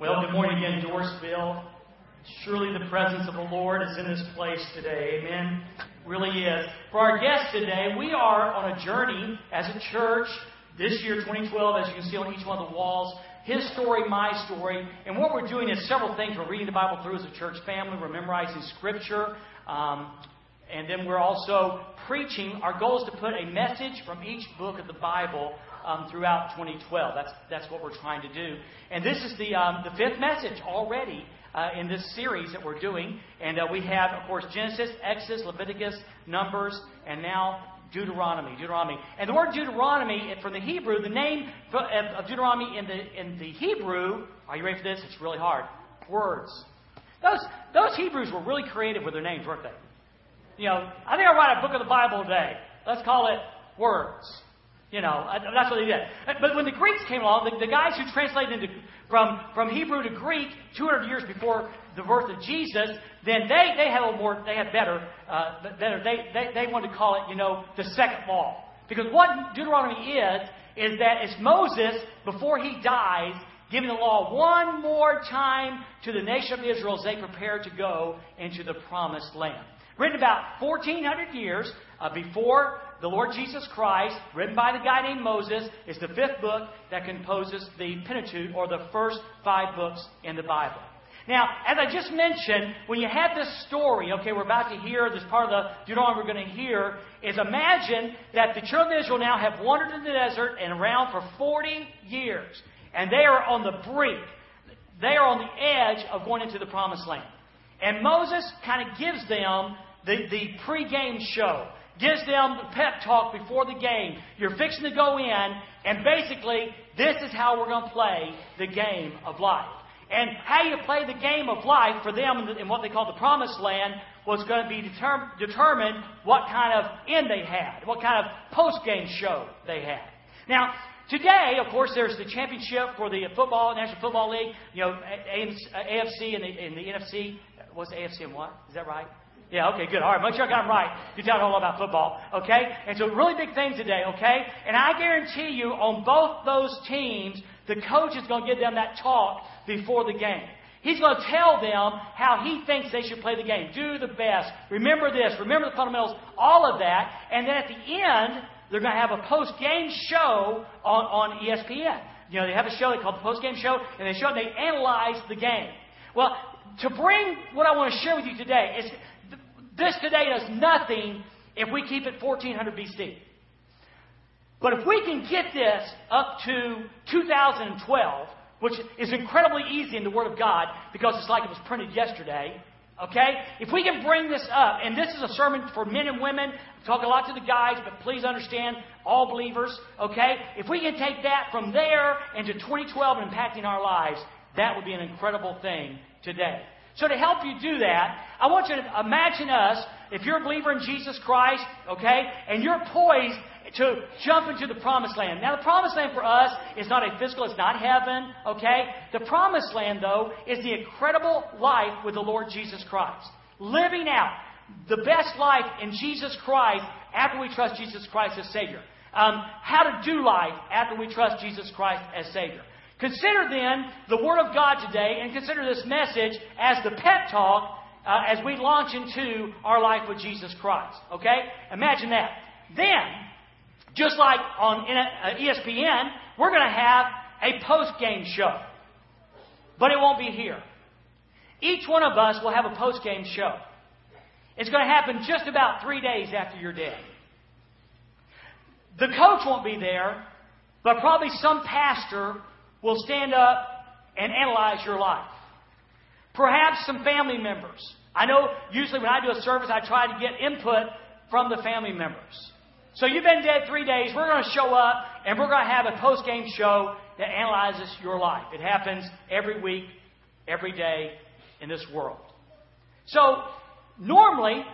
Well, good morning again, Dorsville. Surely the presence of the Lord is in this place today. Amen. Really is. For our guests today, we are on a journey as a church this year, 2012, as you can see on each one of the walls. His story, my story. And what we're doing is several things. We're reading the Bible through as a church family, we're memorizing Scripture. Um, and then we're also preaching. Our goal is to put a message from each book of the Bible um, throughout 2012. That's, that's what we're trying to do. And this is the, um, the fifth message already uh, in this series that we're doing. And uh, we have, of course, Genesis, Exodus, Leviticus, Numbers, and now Deuteronomy. Deuteronomy. And the word Deuteronomy, from the Hebrew, the name of Deuteronomy in the, in the Hebrew, are you ready for this? It's really hard. Words. Those, those Hebrews were really creative with their names, weren't they? You know, I think I'll write a book of the Bible today. Let's call it Words. You know, that's what they did. But when the Greeks came along, the, the guys who translated into, from, from Hebrew to Greek 200 years before the birth of Jesus, then they, they had a more, they had better, uh, better they, they, they wanted to call it, you know, the second law. Because what Deuteronomy is, is that it's Moses, before he dies, giving the law one more time to the nation of Israel as they prepare to go into the promised land. Written about 1400 years uh, before the Lord Jesus Christ, written by the guy named Moses, is the fifth book that composes the Pentateuch, or the first five books in the Bible. Now, as I just mentioned, when you have this story, okay, we're about to hear, this part of the Deuteronomy we're going to hear, is imagine that the children of Israel now have wandered in the desert and around for 40 years. And they are on the brink. They are on the edge of going into the promised land. And Moses kind of gives them the, the pre-game show gives them the pep talk before the game. You're fixing to go in, and basically, this is how we're going to play the game of life. And how you play the game of life for them in what they call the promised land was going to be determ- determined what kind of end they had, what kind of post game show they had. Now, Today, of course, there's the championship for the football, National Football League. You know, AFC and the, and the NFC. Uh, What's AFC and what? Is that right? Yeah, okay, good. All right, make sure I got them right. You tell a whole lot about football, okay? And so, really big thing today, okay? And I guarantee you, on both those teams, the coach is going to give them that talk before the game. He's going to tell them how he thinks they should play the game. Do the best. Remember this. Remember the fundamentals. All of that. And then at the end, they're going to have a post-game show on, on ESPN. You know, they have a show they call the post-game show, and they show they analyze the game. Well, to bring what I want to share with you today is this today does nothing if we keep it 1400 BC. But if we can get this up to 2012, which is incredibly easy in the Word of God because it's like it was printed yesterday, okay? If we can bring this up, and this is a sermon for men and women, I talk a lot to the guys, but please understand, all believers, okay? If we can take that from there into 2012 and impacting our lives, that would be an incredible thing today. So, to help you do that, I want you to imagine us, if you're a believer in Jesus Christ, okay, and you're poised to jump into the promised land. Now, the promised land for us is not a physical, it's not heaven, okay? The promised land, though, is the incredible life with the Lord Jesus Christ. Living out the best life in Jesus Christ after we trust Jesus Christ as Savior. Um, how to do life after we trust Jesus Christ as Savior. Consider then the Word of God today and consider this message as the pep talk uh, as we launch into our life with Jesus Christ. Okay? Imagine that. Then, just like on uh, ESPN, we're going to have a post game show. But it won't be here. Each one of us will have a post game show. It's going to happen just about three days after you're dead. The coach won't be there, but probably some pastor will stand up and analyze your life. Perhaps some family members. I know usually when I do a service, I try to get input from the family members. So you've been dead three days. We're going to show up and we're going to have a post game show that analyzes your life. It happens every week, every day in this world. So normally,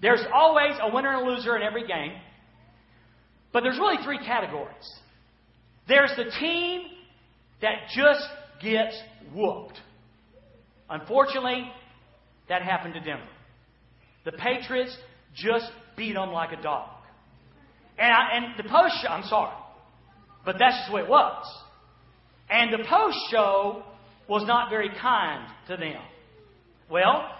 there's always a winner and a loser in every game. But there's really three categories. There's the team that just gets whooped. Unfortunately, that happened to Denver. The Patriots just beat them like a dog. And, I, and the post show, I'm sorry, but that's just the way it was. And the post show was not very kind to them. Well,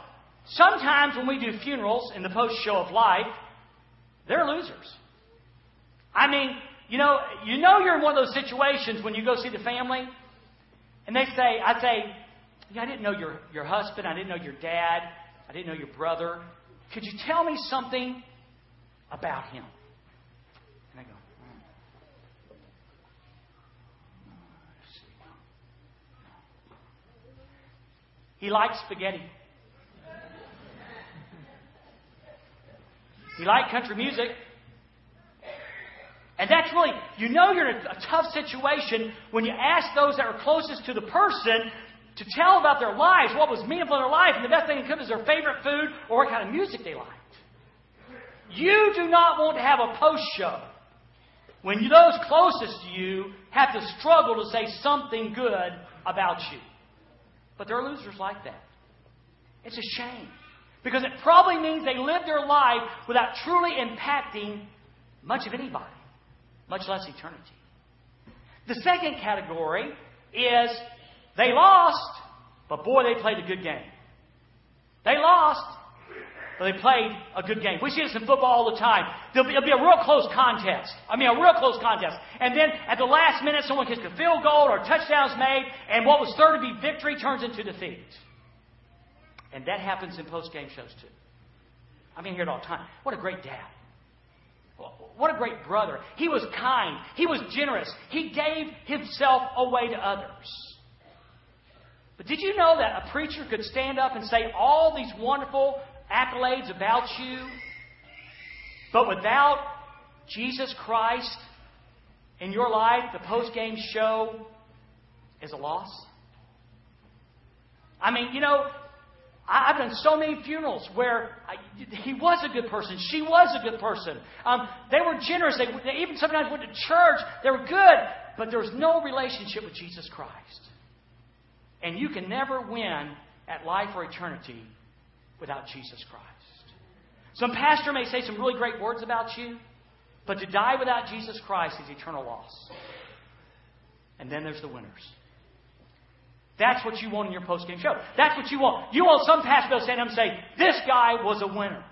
sometimes when we do funerals in the post show of life, they're losers. I mean, you know, you know you're in one of those situations when you go see the family, and they say, I say, yeah, I didn't know your, your husband, I didn't know your dad, I didn't know your brother. Could you tell me something about him? And I go. He liked spaghetti. He liked country music. And that's really, you know, you're in a, tough situation when you ask those that are closest to the person to tell about their lives, what was meaningful in their life, and the best thing that could is their favorite food or what kind of music they liked. You do not want to have a post show when those closest to you have to struggle to say something good about you. But there are losers like that. It's a shame. Because it probably means they lived their life without truly impacting much of anybody much less eternity. The second category is they lost, but boy, they played a good game. They lost, but they played a good game. We see this in football all the time. There'll be, it'll be a real close contest. I mean, a real close contest. And then at the last minute, someone gets a field goal or touchdown's made, and what was thought to be victory turns into defeat. And that happens in post game shows too. I mean, hear it all the time. What a great dad. What a great brother. He was kind. He was generous. He gave himself away to others. But did you know that a preacher could stand up and say all these wonderful accolades about you, but without Jesus Christ in your life, the post game show is a loss? I mean, you know, I've done so many funerals where I, he was a good person. She was a good person. Um, they were generous. They, they even sometimes went to church. They were good, but there was no relationship with Jesus Christ. And you can never win at life or eternity without Jesus Christ. Some pastor may say some really great words about you, but to die without Jesus Christ is eternal loss. And then there's the winners. That's what you want in your post-game show. That's what you want. You want some pastor to stand up and say, this guy was a winner.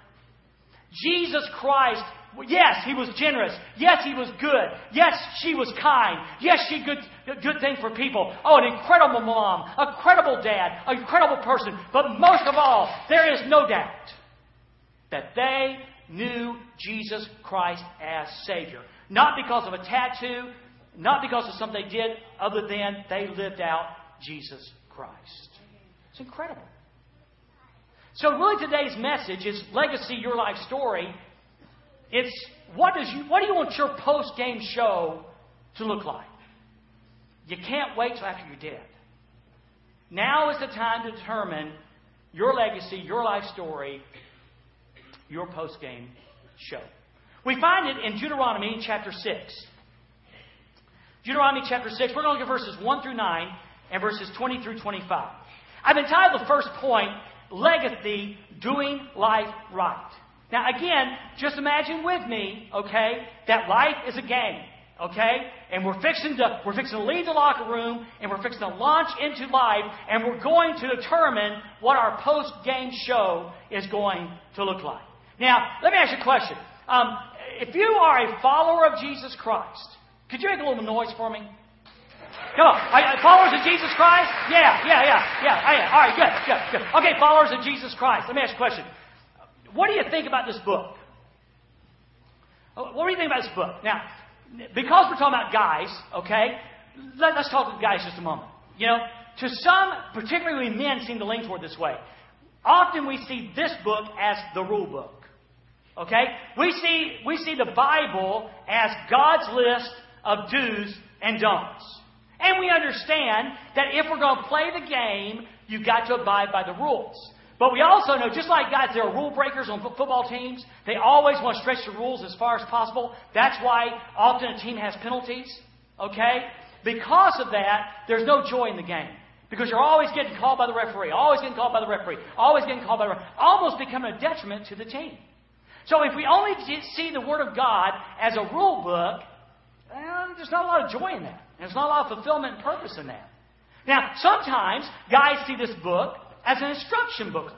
Jesus Christ, yes, he was generous. Yes, he was good. Yes, she was kind. Yes, she good good thing for people. Oh, an incredible mom, a credible dad, a incredible person. But most of all, there is no doubt that they knew Jesus Christ as Savior. Not because of a tattoo, not because of something they did, other than they lived out Jesus Christ. It's incredible. So, really, today's message is Legacy Your Life Story. It's what, does you, what do you want your post game show to look like? You can't wait till after you're dead. Now is the time to determine your legacy, your life story, your post game show. We find it in Deuteronomy chapter 6. Deuteronomy chapter 6, we're going to look at verses 1 through 9 and verses 20 through 25. I've entitled the first point, Legacy Doing Life Right. Now, again, just imagine with me, okay, that life is a game, okay? And we're fixing to, we're fixing to leave the locker room and we're fixing to launch into life and we're going to determine what our post game show is going to look like. Now, let me ask you a question. Um, if you are a follower of Jesus Christ, could you make a little noise for me? Come on. Followers of Jesus Christ? Yeah, yeah, yeah, yeah. Oh, yeah. All right, good, good, good. Okay, followers of Jesus Christ. Let me ask you a question. What do you think about this book? What do you think about this book? Now, because we're talking about guys, okay, let, us talk to guys just a moment. You know, to some, particularly men, seem to lean toward this way. Often we see this book as the rule book. Okay? We see, we see the Bible as God's list of do's and don'ts. And we understand that if we're going to play the game, you've got to abide by the rules. But we also know, just like guys, there are rule breakers on football teams. They always want to stretch the rules as far as possible. That's why often a team has penalties. Okay? Because of that, there's no joy in the game. Because you're always getting called by the referee, always getting called by the referee, always getting called by the referee, almost becoming a detriment to the team. So if we only see the Word of God as a rule book, there's not a lot of joy in that. There's not a lot of fulfillment and purpose in that. Now, sometimes guys see this book as an instruction booklet.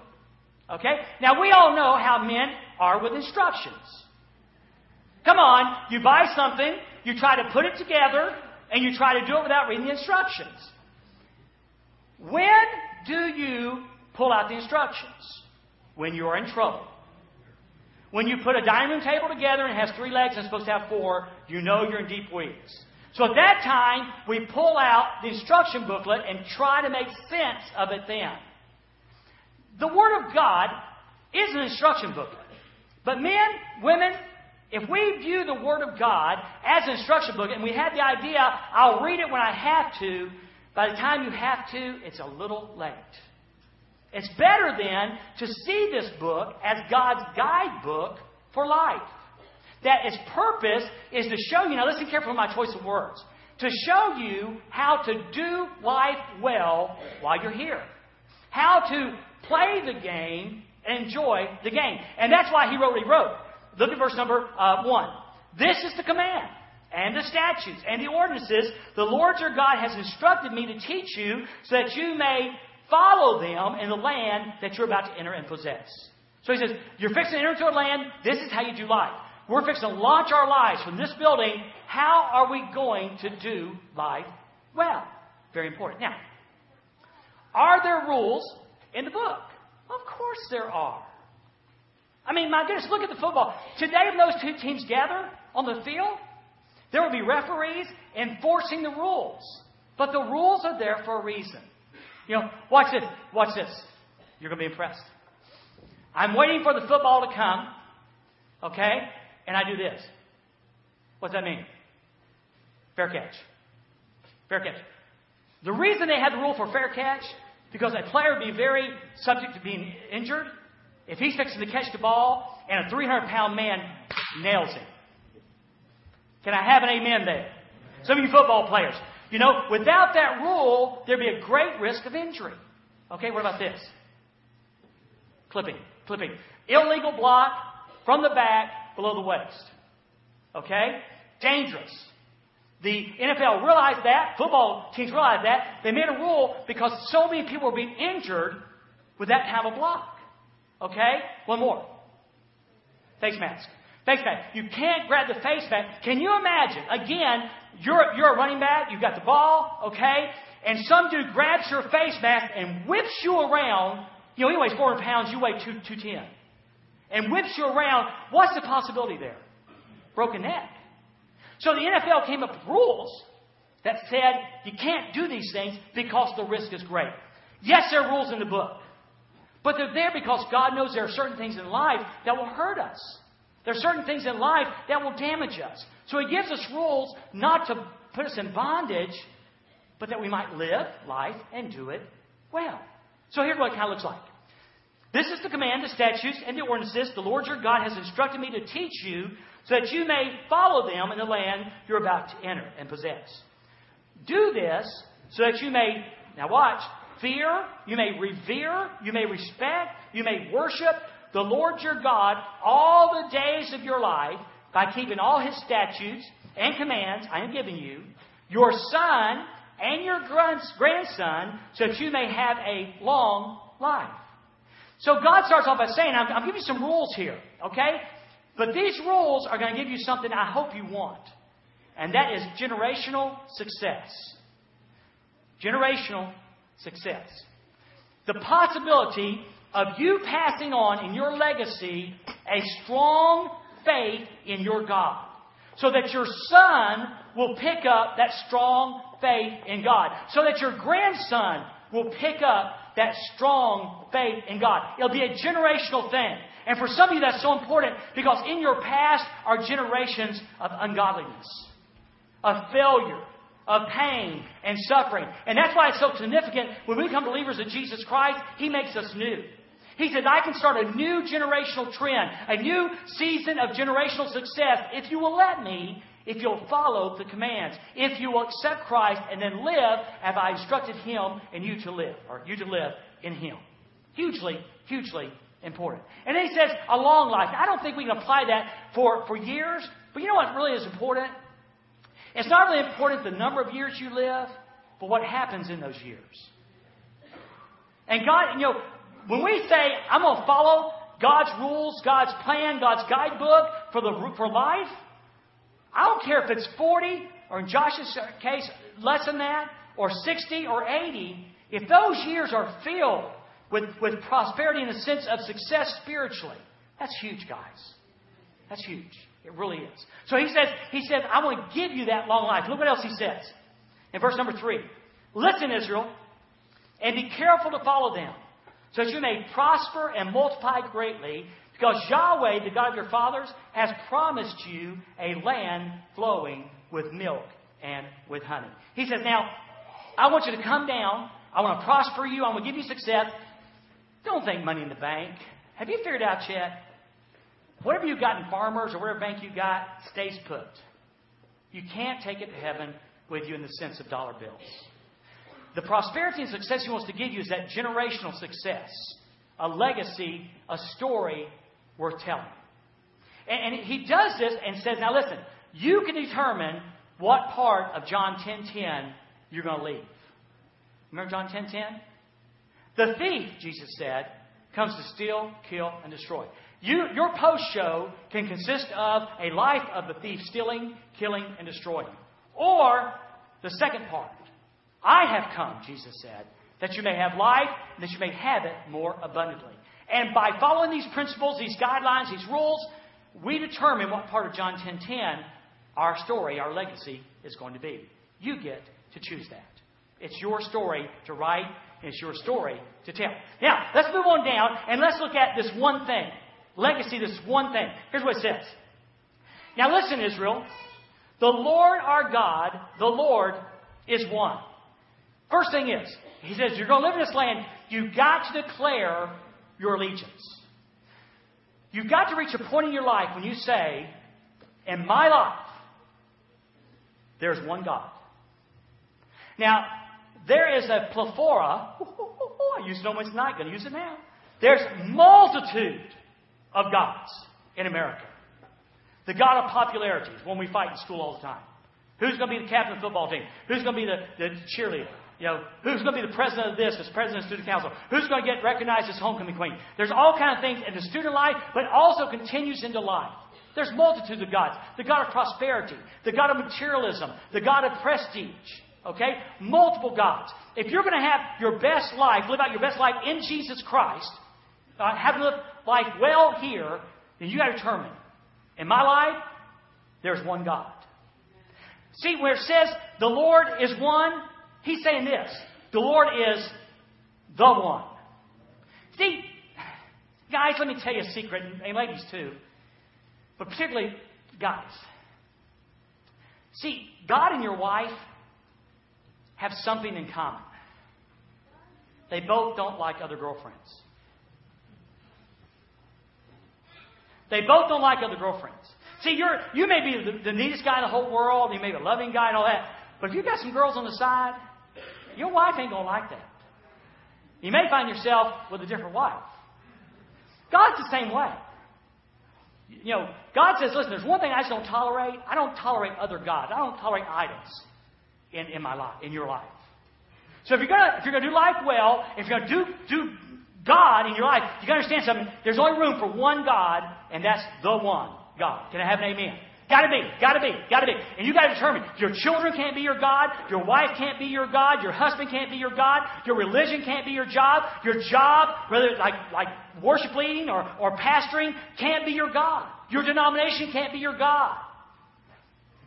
Okay? Now, we all know how men are with instructions. Come on, you buy something, you try to put it together, and you try to do it without reading the instructions. When do you pull out the instructions? When you are in trouble. When you put a dining room table together and it has three legs and it's supposed to have four, you know you're in deep weeds. So at that time, we pull out the instruction booklet and try to make sense of it then. The Word of God is an instruction booklet. But men, women, if we view the Word of God as an instruction booklet and we have the idea, I'll read it when I have to, by the time you have to, it's a little late. It's better then to see this book as God's guidebook for life. That its purpose is to show you, now listen carefully to my choice of words, to show you how to do life well while you're here. How to play the game and enjoy the game. And that's why he wrote what he wrote. Look at verse number uh, 1. This is the command and the statutes and the ordinances the Lord your God has instructed me to teach you so that you may follow them in the land that you're about to enter and possess. So he says, You're fixing to enter into a land, this is how you do life. We're fixing to launch our lives from this building. How are we going to do life well? Very important. Now, are there rules in the book? Of course there are. I mean, my goodness, look at the football. Today, when those two teams gather on the field, there will be referees enforcing the rules. But the rules are there for a reason. You know, watch this. Watch this. You're going to be impressed. I'm waiting for the football to come, okay? And I do this. What's that mean? Fair catch. Fair catch. The reason they had the rule for fair catch, because a player would be very subject to being injured if he's fixing to catch the ball and a 300 pound man nails him. Can I have an amen there? Some of you football players, you know, without that rule, there'd be a great risk of injury. Okay, what about this? Clipping, clipping. Illegal block from the back below the waist. Okay? Dangerous. The NFL realized that, football teams realized that. They made a rule because so many people were being injured with that type of block. Okay? One more. Face mask. Face mask. You can't grab the face mask. Can you imagine? Again, you're, you're a running back, you've got the ball, okay? And some dude grabs your face mask and whips you around. You know, he weighs 400 pounds, you weigh 2, 210. And whips you around. What's the possibility there? Broken neck. So the NFL came up with rules that said you can't do these things because the risk is great. Yes, there are rules in the book. But they're there because God knows there are certain things in life that will hurt us. There are certain things in life that will damage us. So He gives us rules not to put us in bondage, but that we might live life and do it well. So here's what it kind of looks like. This is the command, the statutes, and the ordinances the Lord your God has instructed me to teach you so that you may follow them in the land you're about to enter and possess. Do this so that you may, now watch, fear, you may revere, you may respect, you may worship the Lord your God all the days of your life by keeping all his statutes and commands I am giving you, your son and your grandson, so that you may have a long life. So God starts off by saying, I'm, I'm giving you some rules here, okay? But these rules are going to give you something I hope you want, and that is generational success. Generational success. The possibility of you passing on in your legacy a strong faith in your God. So that your son will pick up that strong faith in God. So that your grandson will pick up that strong faith in God. It'll be a generational thing. And for some of you, that's so important because in your past are generations of ungodliness, of failure, of pain and suffering. And that's why it's so significant when we become believers in Jesus Christ, He makes us new. He said, I can start a new generational trend, a new season of generational success if you will let me, if you'll follow the commands, if you will accept Christ and then live as I instructed Him and you to live, or you to live in Him. Hugely, hugely important. And then He says, a long life. I don't think we can apply that for, for years, but you know what really is important? It's not really important the number of years you live, but what happens in those years. And God, you know, when we say, I'm going to follow God's rules, God's plan, God's guidebook for, the, for life, I don't care if it's 40 or in Josh's case, less than that, or 60 or 80. If those years are filled with, with prosperity in the sense of success spiritually, that's huge, guys. That's huge. It really is. So he says, he says, I want to give you that long life. Look what else he says. In verse number three. Listen, Israel, and be careful to follow them, so that you may prosper and multiply greatly, because Yahweh, the God of your fathers, has promised you a land flowing with milk and with honey. He says, Now, I want you to come down. I want to prosper you. I want to give you success. Don't think money in the bank. Have you figured out yet? Whatever you've got in farmers or whatever bank you got stays put. You can't take it to heaven with you in the sense of dollar bills. The prosperity and success He wants to give you is that generational success, a legacy, a story worth telling. And, and He does this and says, now listen, you can determine what part of John 10.10 you're going to leave. Remember John 10.10? The thief, Jesus said, comes to steal, kill, and destroy. You, your post show can consist of a life of the thief stealing, killing, and destroying. Or the second part. I have come, Jesus said, that you may have life and that you may have it more abundantly. And by following these principles, these guidelines, these rules, we determine what part of John 10:10 our story, our legacy is going to be. You get to choose that. It's your story to write, and it's your story to tell. Now, let's move on down and let's look at this one thing. Legacy, this one thing. Here's what it says. Now listen, Israel. The Lord our God, the Lord is one. First thing is, he says, you're going to live in this land, you've got to declare your allegiance. You've got to reach a point in your life when you say, in my life, there's one God. Now, there is a plethora. I used it on Wednesday night, going to use it now. There's multitude of gods in America. The God of popularity is one we fight in school all the time. Who's going to be the captain of the football team? Who's going to be the, the cheerleader? You know, who's going to be the president of this as president of the student council? Who's going to get recognized as homecoming queen? There's all kinds of things in the student life, but also continues into life. There's multitudes of gods. The God of prosperity, the God of materialism, the God of prestige. Okay? Multiple gods. If you're going to have your best life, live out your best life in Jesus Christ, uh, have lived life well here, then you got to determine. In my life, there's one God. See, where it says the Lord is one, he's saying this the Lord is the one. See, guys, let me tell you a secret, and ladies too, but particularly guys. See, God and your wife have something in common. They both don't like other girlfriends. They both don't like other girlfriends. See, you're, you may be the, the neatest guy in the whole world, you may be a loving guy and all that, but if you've got some girls on the side, your wife ain't going to like that. You may find yourself with a different wife. God's the same way. You know, God says, listen, there's one thing I just don't tolerate. I don't tolerate other gods. I don't tolerate idols in, in my life, in your life. So if you're gonna if you're gonna do life well, if you're gonna do do God in your life, you gotta understand something. There's only room for one God, and that's the one God. Can I have an amen? Gotta be, gotta be, gotta be. And you gotta determine your children can't be your God, your wife can't be your God, your husband can't be your God, your religion can't be your job, your job, whether like like worship leading or, or pastoring, can't be your God. Your denomination can't be your God.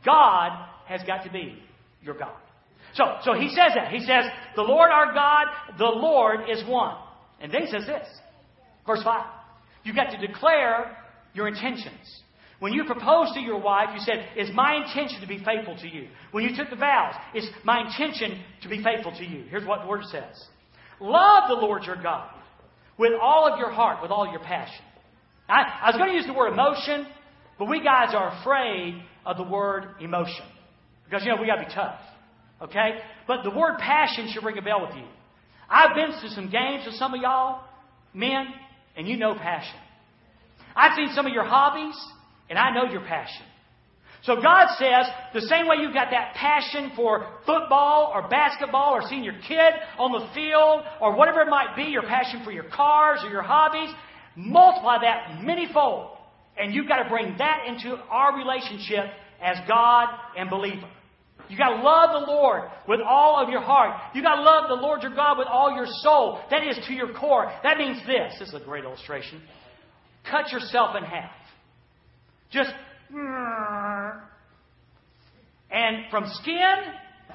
God has got to be your God. So, so he says that. He says, the Lord our God, the Lord is one. And then he says this, verse 5. You've got to declare your intentions. When you proposed to your wife, you said, It's my intention to be faithful to you. When you took the vows, it's my intention to be faithful to you. Here's what the word says Love the Lord your God with all of your heart, with all your passion. I, I was going to use the word emotion, but we guys are afraid of the word emotion. Because, you know, we got to be tough. Okay? But the word passion should ring a bell with you. I've been to some games with some of y'all, men, and you know passion. I've seen some of your hobbies, and I know your passion. So God says, the same way you've got that passion for football or basketball or seeing your kid on the field or whatever it might be, your passion for your cars or your hobbies, multiply that manyfold. And you've got to bring that into our relationship as God and believer. You got to love the Lord with all of your heart. You got to love the Lord your God with all your soul. That is to your core. That means this. This is a great illustration. Cut yourself in half. Just and from skin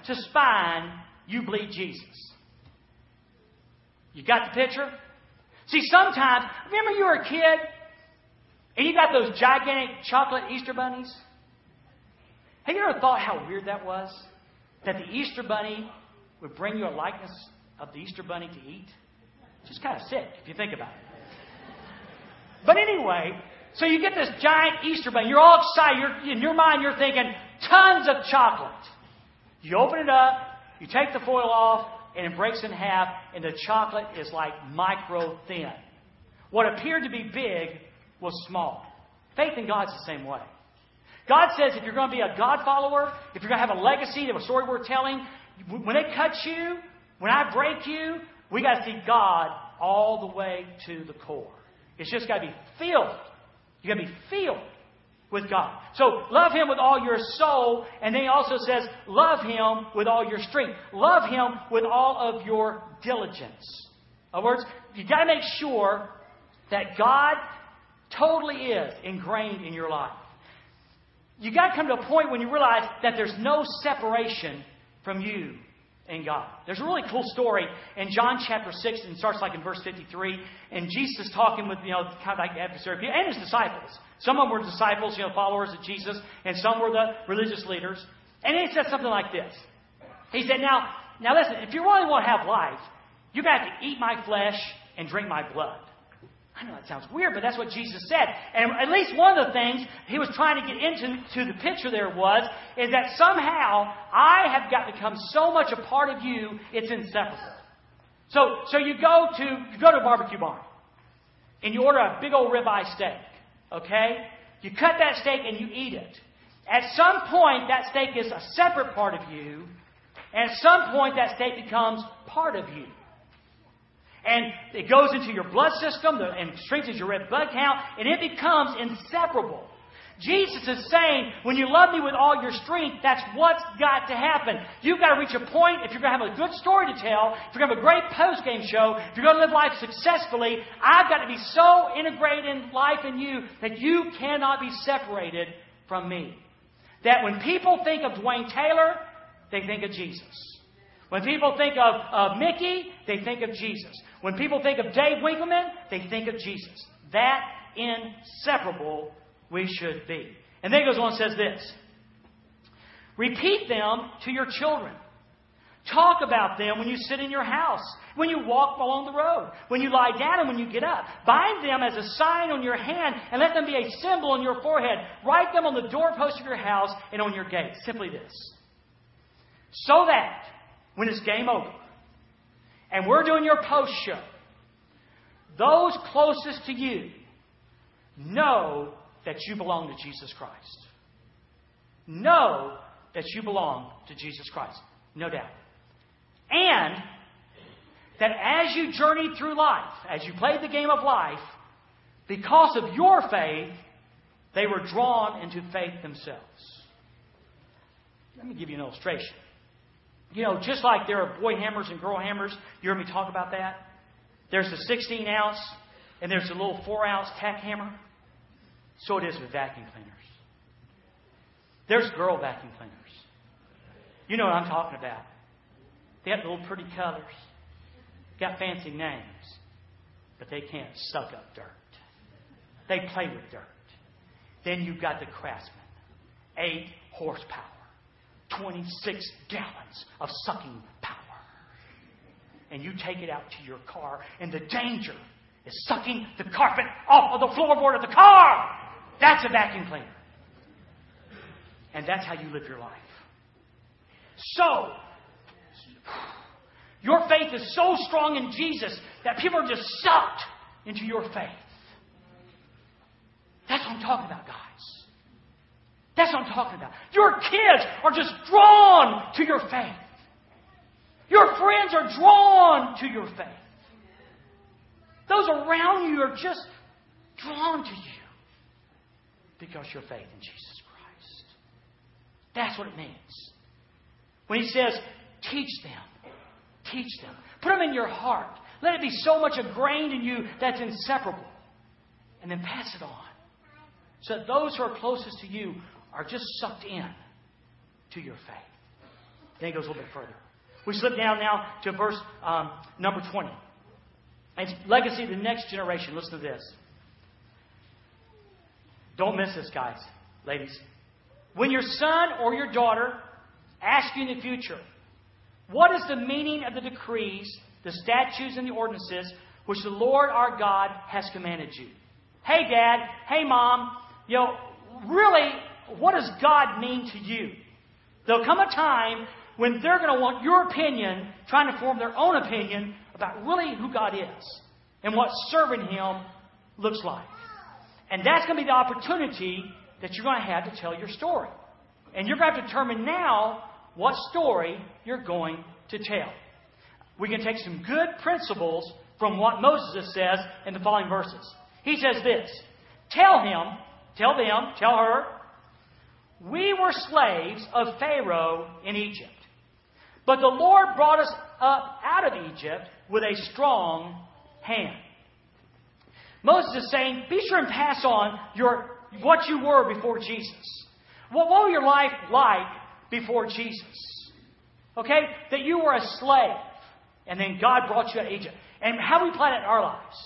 to spine, you bleed Jesus. You got the picture? See, sometimes, remember you were a kid and you got those gigantic chocolate Easter bunnies? Have you ever thought how weird that was? That the Easter bunny would bring you a likeness of the Easter bunny to eat? It's Just kind of sick if you think about it. But anyway, so you get this giant Easter bunny. You're all excited. You're, in your mind, you're thinking tons of chocolate. You open it up, you take the foil off, and it breaks in half, and the chocolate is like micro thin. What appeared to be big was small. Faith in God's the same way. God says if you're going to be a God follower, if you're going to have a legacy, have a story worth telling, when they cut you, when I break you, we got to see God all the way to the core. It's just got to be filled. You got to be filled with God. So love Him with all your soul, and then He also says, love Him with all your strength. Love Him with all of your diligence. In other words, you've got to make sure that God totally is ingrained in your life. You've got to come to a point when you realize that there's no separation from you and God. There's a really cool story in John chapter 6, and starts like in verse 53. And Jesus is talking with, you know, kind of like adversary and his disciples. Some of them were disciples, you know, followers of Jesus, and some were the religious leaders. And he said something like this. He said, Now, now listen, if you really want to have life, you've got to eat my flesh and drink my blood. I know that sounds weird, but that's what Jesus said. And at least one of the things he was trying to get into to the picture there was, is that somehow I have got to become so much a part of you, it's inseparable. So, so you go to you go to a barbecue barn and you order a big old ribeye steak. Okay? You cut that steak and you eat it. At some point, that steak is a separate part of you, and at some point, that steak becomes part of you and it goes into your blood system and strengthens your red blood count, and it becomes inseparable. Jesus is saying, when you love me with all your strength, that's what's got to happen. You've got to reach a point, if you're going to have a good story to tell, if you're going to have a great post game show, if you're going to live life successfully, I've got to be so integrated in life in you that you cannot be separated from me. That when people think of Dwayne Taylor, they think of Jesus. When people think of, Mickey, they think of Jesus. When people think of Dave Winkelman, they think of Jesus. That inseparable we should be. And then he goes on and says this Repeat them to your children. Talk about them when you sit in your house, when you walk along the road, when you lie down, and when you get up. Bind them as a sign on your hand, and let them be a symbol on your forehead. Write them on the doorpost of your house and on your gate. Simply this. So that when it's game over and we're doing your post show, those closest to you know that you belong to Jesus Christ. Know that you belong to Jesus Christ. No doubt. And that as you journey through life, as you played the game of life, because of your faith, they were drawn into faith themselves. Let me give you an illustration. You know, just like there are boy hammers and girl hammers, you heard me talk about that? There's the 16 ounce and there's the little 4 ounce tack hammer. So it is with vacuum cleaners. There's girl vacuum cleaners. You know what I'm talking about. They have little pretty colors, got fancy names, but they can't suck up dirt. They play with dirt. Then you've got the Craftsman, 8 horsepower. 26 gallons of sucking power. And you take it out to your car, and the danger is sucking the carpet off of the floorboard of the car. That's a vacuum cleaner. And that's how you live your life. So, your faith is so strong in Jesus that people are just sucked into your faith. That's what I'm talking about, guys. That's what I'm talking about. Your kids are just drawn to your faith. Your friends are drawn to your faith. Those around you are just drawn to you because your faith in Jesus Christ. That's what it means. When he says, teach them, teach them, put them in your heart. Let it be so much ingrained in you that's inseparable. And then pass it on. So that those who are closest to you are just sucked in to your faith. Then it goes a little bit further. We slip down now to verse um, number 20. It's legacy of the next generation. Listen to this. Don't miss this, guys, ladies. When your son or your daughter asks you in the future, what is the meaning of the decrees, the statutes, and the ordinances which the Lord our God has commanded you? Hey, Dad. Hey, Mom. You know, really, what does God mean to you? There'll come a time when they're going to want your opinion, trying to form their own opinion about really who God is and what serving Him looks like. And that's going to be the opportunity that you're going to have to tell your story. And you're going to have to determine now what story you're going to tell. We can take some good principles from what Moses says in the following verses. He says this Tell him, tell them, tell her, we were slaves of Pharaoh in Egypt. But the Lord brought us up out of Egypt with a strong hand. Moses is saying, be sure and pass on your, what you were before Jesus. What, what was your life like before Jesus? Okay? That you were a slave, and then God brought you out of Egypt. And how we apply that in our lives?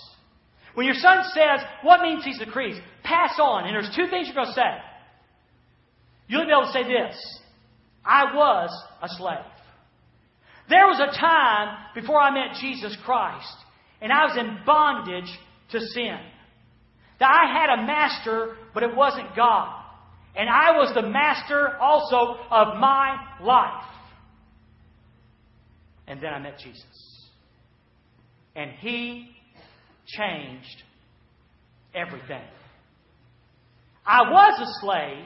When your son says, what means these decrees? Pass on. And there's two things you're going to say. You'll be able to say this I was a slave. There was a time before I met Jesus Christ, and I was in bondage to sin. That I had a master, but it wasn't God. And I was the master also of my life. And then I met Jesus. And He changed everything. I was a slave,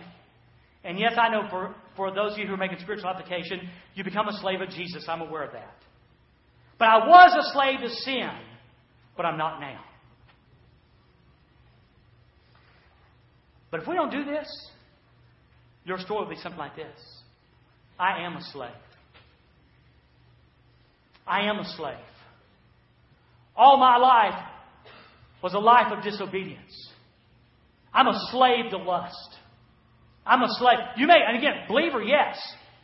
and yes, I know for, for those of you who are making spiritual application, you become a slave of Jesus. I'm aware of that. But I was a slave to sin, but I'm not now. But if we don't do this, your story will be something like this I am a slave. I am a slave. All my life was a life of disobedience. I'm a slave to lust. I'm a slave. You may, and again, believer, yes,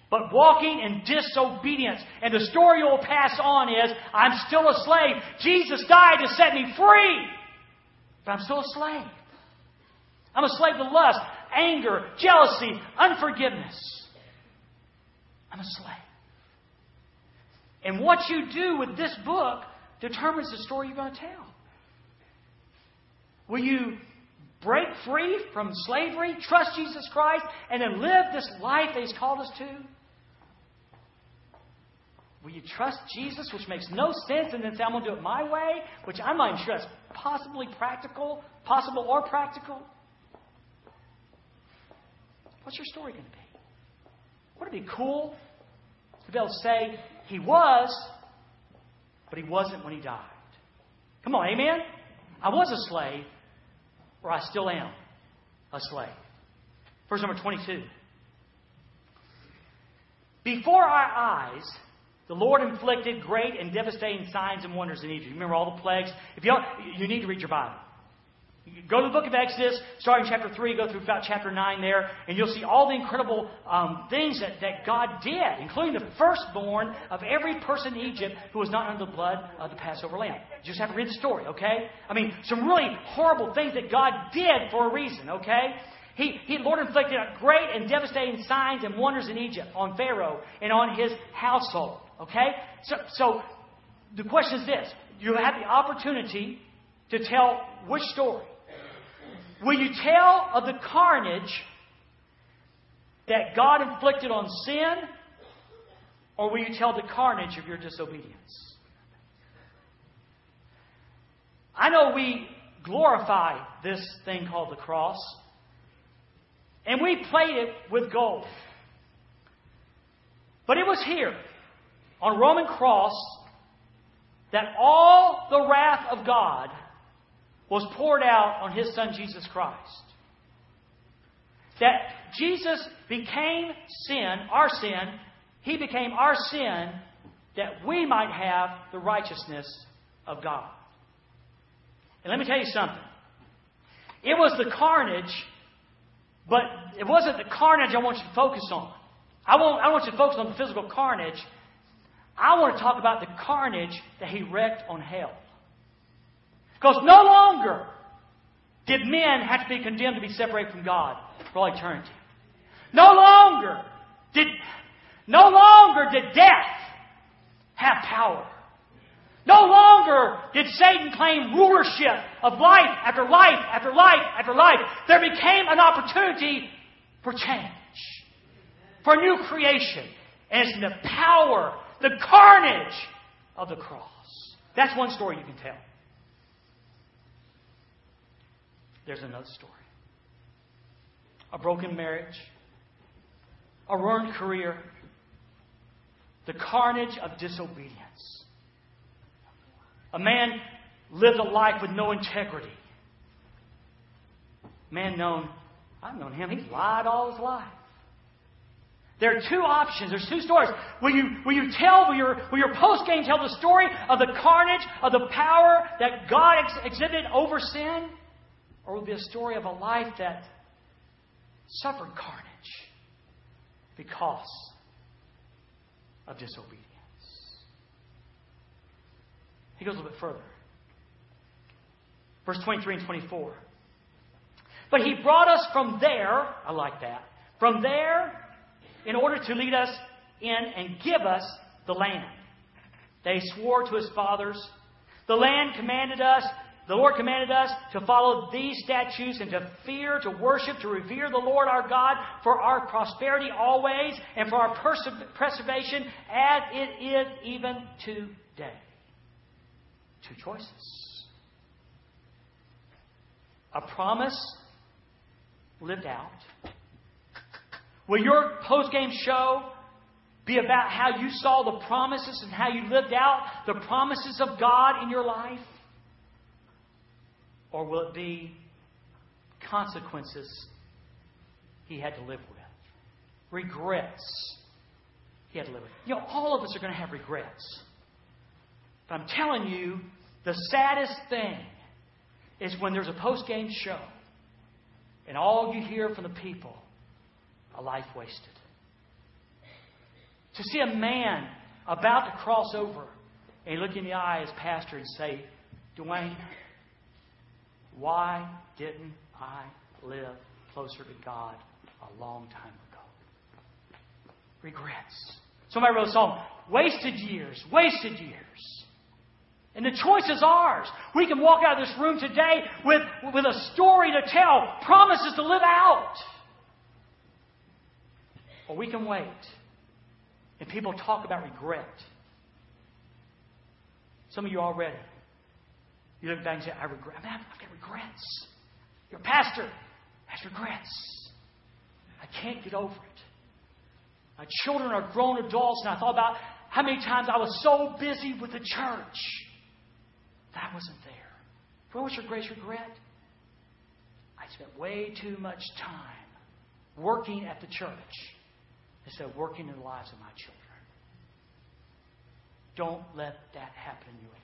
but walking in disobedience. And the story you'll pass on is I'm still a slave. Jesus died to set me free, but I'm still a slave. I'm a slave to lust, anger, jealousy, unforgiveness. I'm a slave. And what you do with this book determines the story you're going to tell. Will you break free from slavery, trust Jesus Christ, and then live this life that He's called us to? Will you trust Jesus, which makes no sense, and then say, I'm going to do it my way, which I'm not sure that's possibly practical, possible or practical? What's your story going to be? Wouldn't it be cool to be able to say, He was, but He wasn't when He died? Come on, amen? I was a slave, or I still am a slave. Verse number 22. Before our eyes, the Lord inflicted great and devastating signs and wonders in Egypt. Remember all the plagues? If you you need to read your Bible. Go to the book of Exodus, starting chapter 3, go through about chapter 9 there, and you'll see all the incredible um, things that, that God did, including the firstborn of every person in Egypt who was not under the blood of the Passover lamb. You just have to read the story, okay? I mean, some really horrible things that God did for a reason, okay? He, he, Lord inflicted great and devastating signs and wonders in Egypt on Pharaoh and on his household, okay? So, so the question is this you have the opportunity to tell which story? Will you tell of the carnage that God inflicted on sin, or will you tell the carnage of your disobedience? I know we glorify this thing called the cross. And we played it with gold. But it was here, on Roman cross, that all the wrath of God was poured out on his son Jesus Christ. That Jesus became sin, our sin, he became our sin that we might have the righteousness of God. And let me tell you something. It was the carnage, but it wasn't the carnage I want you to focus on. I, won't, I want you to focus on the physical carnage. I want to talk about the carnage that he wreaked on hell. Because no longer did men have to be condemned to be separated from God for all eternity. No longer did, no longer did death have power. No longer did Satan claim rulership of life after life after life after life. There became an opportunity for change, for new creation. And it's the power, the carnage of the cross. That's one story you can tell. There's another story a broken marriage, a ruined career, the carnage of disobedience. A man lived a life with no integrity. Man known, I've known him, he's lied all his life. There are two options. There's two stories. Will you, will you tell, will your, will your post game tell the story of the carnage, of the power that God ex- exhibited over sin? Or will be a story of a life that suffered carnage because of disobedience? He goes a little bit further. Verse 23 and 24. But he brought us from there, I like that, from there in order to lead us in and give us the land. They swore to his fathers. The land commanded us, the Lord commanded us to follow these statutes and to fear, to worship, to revere the Lord our God for our prosperity always and for our preservation as it is even today. Two choices. A promise lived out. Will your post game show be about how you saw the promises and how you lived out the promises of God in your life? Or will it be consequences he had to live with? Regrets he had to live with. You know, all of us are going to have regrets. But I'm telling you, the saddest thing is when there's a post game show and all you hear from the people a life wasted. To see a man about to cross over and look in the eye as pastor and say, Dwayne, why didn't I live closer to God a long time ago? Regrets. Somebody wrote a song, Wasted Years, Wasted Years. And the choice is ours. We can walk out of this room today with, with a story to tell, promises to live out. Or we can wait. And people talk about regret. Some of you already. You look back and say, I regret. I mean, I've got regrets. Your pastor has regrets. I can't get over it. My children are grown adults, and I thought about how many times I was so busy with the church that wasn't there. What was your greatest regret? I spent way too much time working at the church instead of working in the lives of my children. Don't let that happen your lives.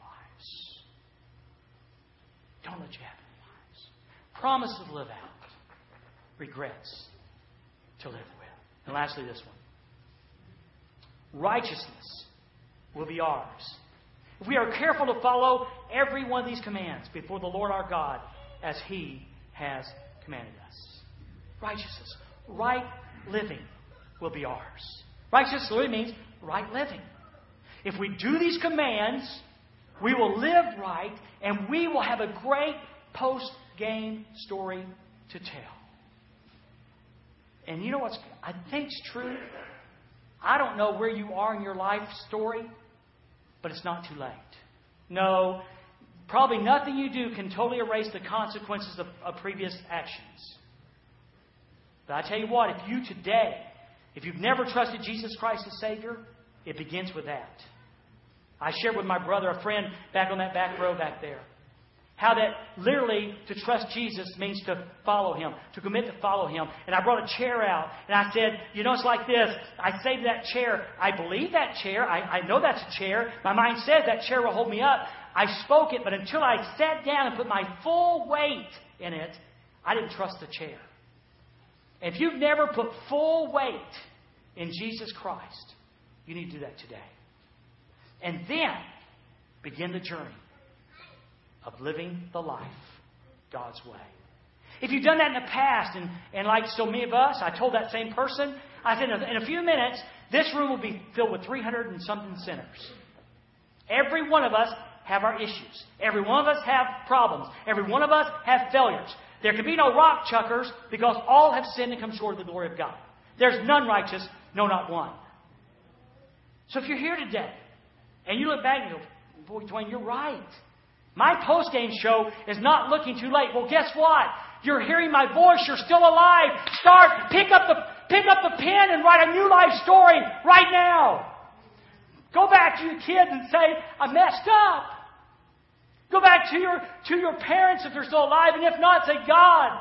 You happen in your lives. Promise to live out, regrets to live with. And lastly, this one righteousness will be ours. If we are careful to follow every one of these commands before the Lord our God as He has commanded us. Righteousness, right living will be ours. Righteousness literally means right living. If we do these commands, we will live right and we will have a great post game story to tell. And you know what's I think's true? I don't know where you are in your life story, but it's not too late. No, probably nothing you do can totally erase the consequences of, of previous actions. But I tell you what, if you today, if you've never trusted Jesus Christ as Savior, it begins with that. I shared with my brother, a friend, back on that back row back there, how that literally to trust Jesus means to follow Him, to commit to follow Him. And I brought a chair out, and I said, You know, it's like this. I to that chair, I believe that chair. I, I know that's a chair. My mind says that chair will hold me up. I spoke it, but until I sat down and put my full weight in it, I didn't trust the chair. If you've never put full weight in Jesus Christ, you need to do that today. And then begin the journey of living the life God's way. If you've done that in the past, and, and like so many of us, I told that same person, I said, in a few minutes, this room will be filled with 300 and something sinners. Every one of us have our issues. Every one of us have problems. Every one of us have failures. There can be no rock chuckers because all have sinned and come short of the glory of God. There's none righteous, no, not one. So if you're here today and you look back and go, Boy, Dwayne, you're right. My post game show is not looking too late. Well, guess what? You're hearing my voice. You're still alive. Start, pick up the, pick up the pen and write a new life story right now. Go back to your kids and say, I messed up. Go back to your, to your parents if they're still alive, and if not, say, God,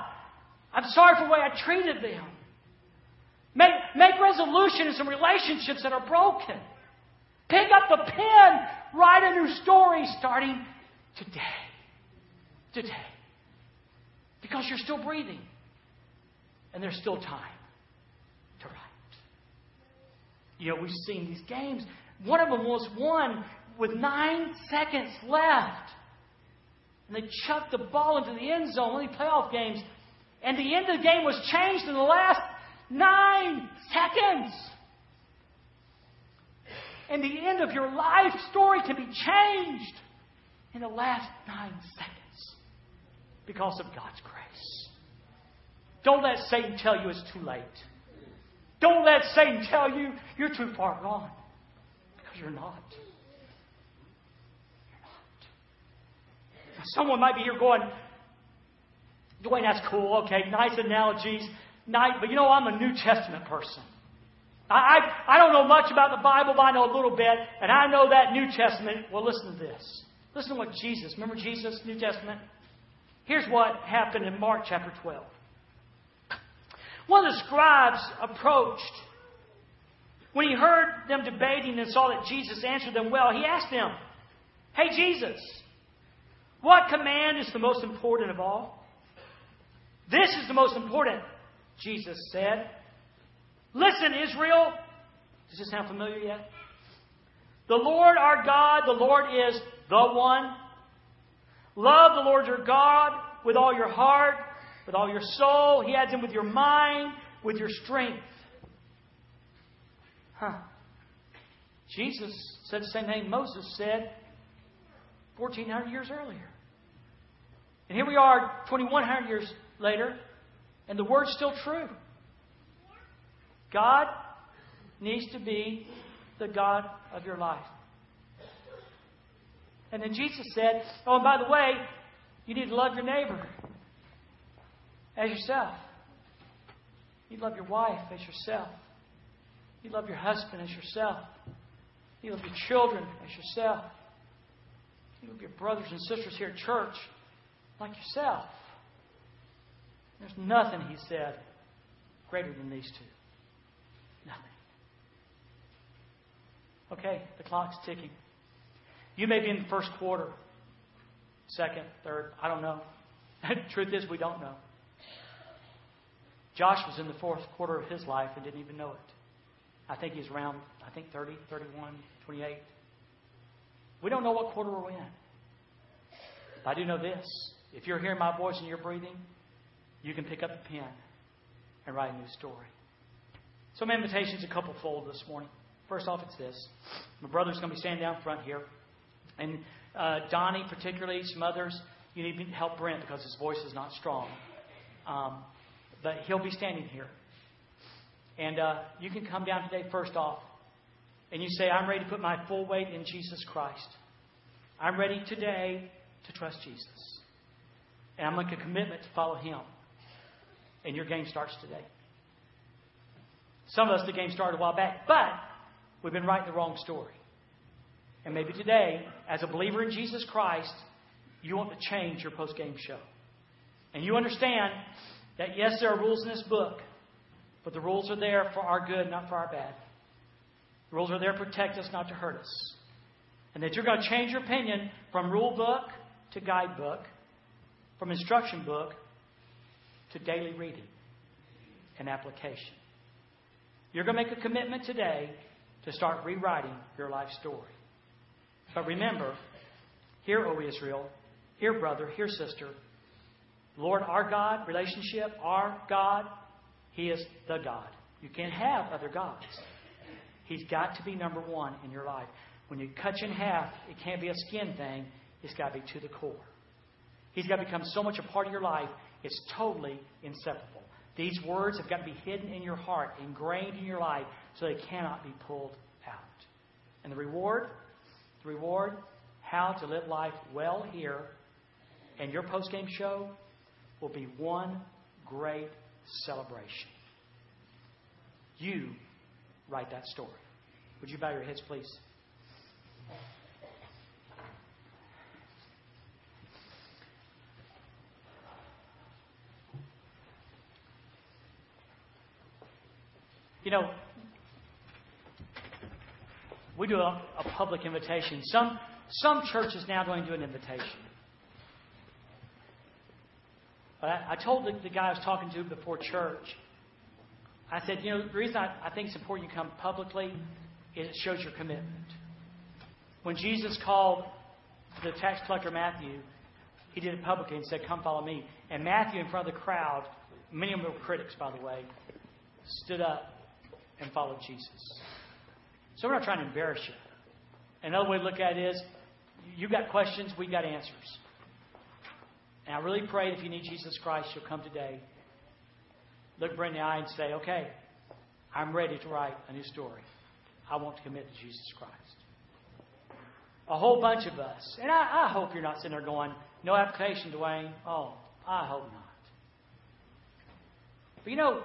I'm sorry for the way I treated them. Make, make resolution in some relationships that are broken. Pick up the pen, write a new story starting today. Today. Because you're still breathing. And there's still time to write. You know, we've seen these games. One of them was won with nine seconds left. And they chucked the ball into the end zone, only playoff games. And the end of the game was changed in the last nine seconds. And the end of your life story can be changed in the last nine seconds because of God's grace. Don't let Satan tell you it's too late. Don't let Satan tell you you're too far gone because you're not. You're not. Someone might be here going, Dwayne, that's cool. Okay, nice analogies. Nice, but you know, I'm a New Testament person. I, I, I don't know much about the Bible, but I know a little bit, and I know that New Testament. Well, listen to this. Listen to what Jesus, remember Jesus, New Testament? Here's what happened in Mark chapter 12. One of the scribes approached. When he heard them debating and saw that Jesus answered them well, he asked them, Hey, Jesus, what command is the most important of all? This is the most important, Jesus said. Listen, Israel. Does this sound familiar yet? The Lord our God, the Lord is the one. Love the Lord your God with all your heart, with all your soul. He adds in with your mind, with your strength. Huh. Jesus said the same thing Moses said 1,400 years earlier. And here we are 2,100 years later, and the word's still true. God needs to be the God of your life. And then Jesus said, Oh, and by the way, you need to love your neighbor as yourself. You love your wife as yourself. You love your husband as yourself. You love your children as yourself. You love your brothers and sisters here at church like yourself. There's nothing, he said, greater than these two. Nothing. Okay, the clock's ticking. You may be in the first quarter, second, third, I don't know. Truth is, we don't know. Josh was in the fourth quarter of his life and didn't even know it. I think he's around, I think 30, 31, 28. We don't know what quarter we're in. But I do know this. If you're hearing my voice and you're breathing, you can pick up a pen and write a new story. So my invitation's a couple fold this morning. First off, it's this. My brother's going to be standing down front here. And uh, Donnie, particularly, some others, you need to help Brent because his voice is not strong. Um, but he'll be standing here. And uh, you can come down today, first off, and you say, I'm ready to put my full weight in Jesus Christ. I'm ready today to trust Jesus. And I'm making a commitment to follow Him. And your game starts today. Some of us, the game started a while back, but we've been writing the wrong story. And maybe today, as a believer in Jesus Christ, you want to change your post game show. And you understand that, yes, there are rules in this book, but the rules are there for our good, not for our bad. The rules are there to protect us, not to hurt us. And that you're going to change your opinion from rule book to guidebook, from instruction book to daily reading and application. You're going to make a commitment today to start rewriting your life story. But remember, hear, O Israel, hear, brother, hear, sister, Lord, our God, relationship, our God, He is the God. You can't have other gods. He's got to be number one in your life. When you cut you in half, it can't be a skin thing, it's got to be to the core. He's got to become so much a part of your life, it's totally inseparable. These words have got to be hidden in your heart, ingrained in your life, so they cannot be pulled out. And the reward, the reward, how to live life well here, and your post game show will be one great celebration. You write that story. Would you bow your heads, please? You know, we do a, a public invitation. Some, some churches now going to do an invitation. But I, I told the, the, guy I was talking to before church, I said, you know, the reason I, I think it's important you come publicly is it shows your commitment. When Jesus called the tax collector Matthew, he did it publicly and said, Come follow me. And Matthew, in front of the crowd, many of them were critics, by the way, stood up and follow Jesus. So we're not trying to embarrass you. Another way to look at it is you've got questions, we've got answers. And I really pray if you need Jesus Christ, you'll come today, look Brent in the eye and say, okay, I'm ready to write a new story. I want to commit to Jesus Christ. A whole bunch of us, and I, I hope you're not sitting there going, no application, Dwayne. Oh, I hope not. But you know,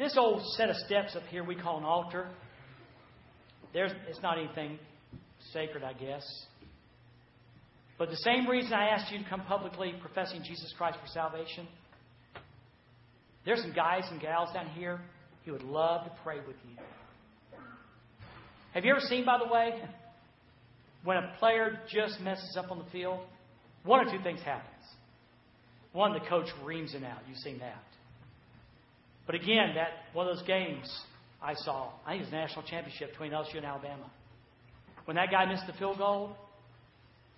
this old set of steps up here we call an altar, there's, it's not anything sacred, I guess. But the same reason I asked you to come publicly professing Jesus Christ for salvation, there's some guys and gals down here who would love to pray with you. Have you ever seen, by the way, when a player just messes up on the field? One or two things happens. One, the coach reams him out. You've seen that. But again, that one of those games I saw, I think it was national championship between LSU and Alabama. When that guy missed the field goal,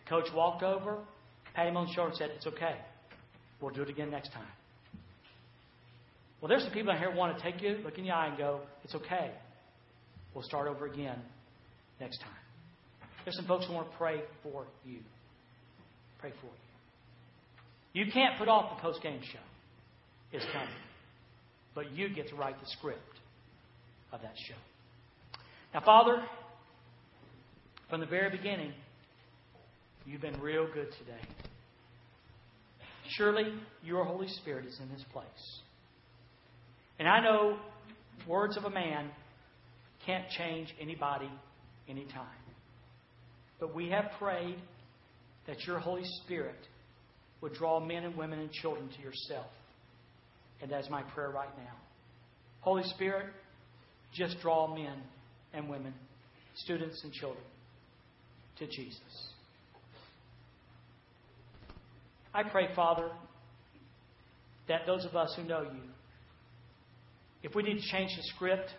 the coach walked over, patted him on the shoulder, and said, It's okay. We'll do it again next time. Well, there's some people out here who want to take you, look in the eye, and go, It's okay. We'll start over again next time. There's some folks who want to pray for you. Pray for you. You can't put off the post game show. It's coming. But you get to write the script of that show. Now, Father, from the very beginning, you've been real good today. Surely your Holy Spirit is in this place. And I know words of a man can't change anybody anytime. But we have prayed that your Holy Spirit would draw men and women and children to yourself. And that's my prayer right now. Holy Spirit, just draw men and women, students and children to Jesus. I pray, Father, that those of us who know you, if we need to change the script,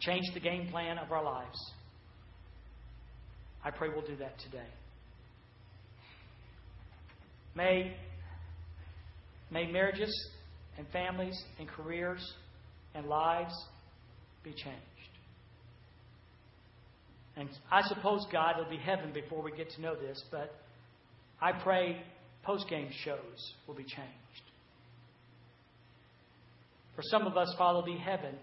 change the game plan of our lives, I pray we'll do that today. May, may marriages and families and careers and lives be changed. And I suppose God will be heaven before we get to know this, but I pray post game shows will be changed. For some of us, Father, will be heaven,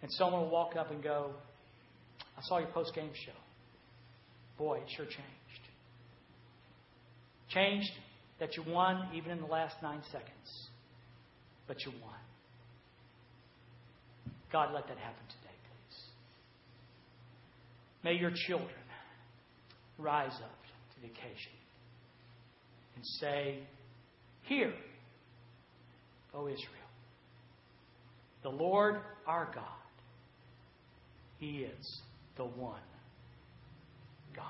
and someone will walk up and go, I saw your post game show. Boy, it sure changed. Changed that you won even in the last nine seconds but you won. God, let that happen today, please. May your children rise up to the occasion and say, Hear, O Israel, the Lord our God, He is the one God.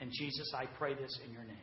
And Jesus, I pray this in your name.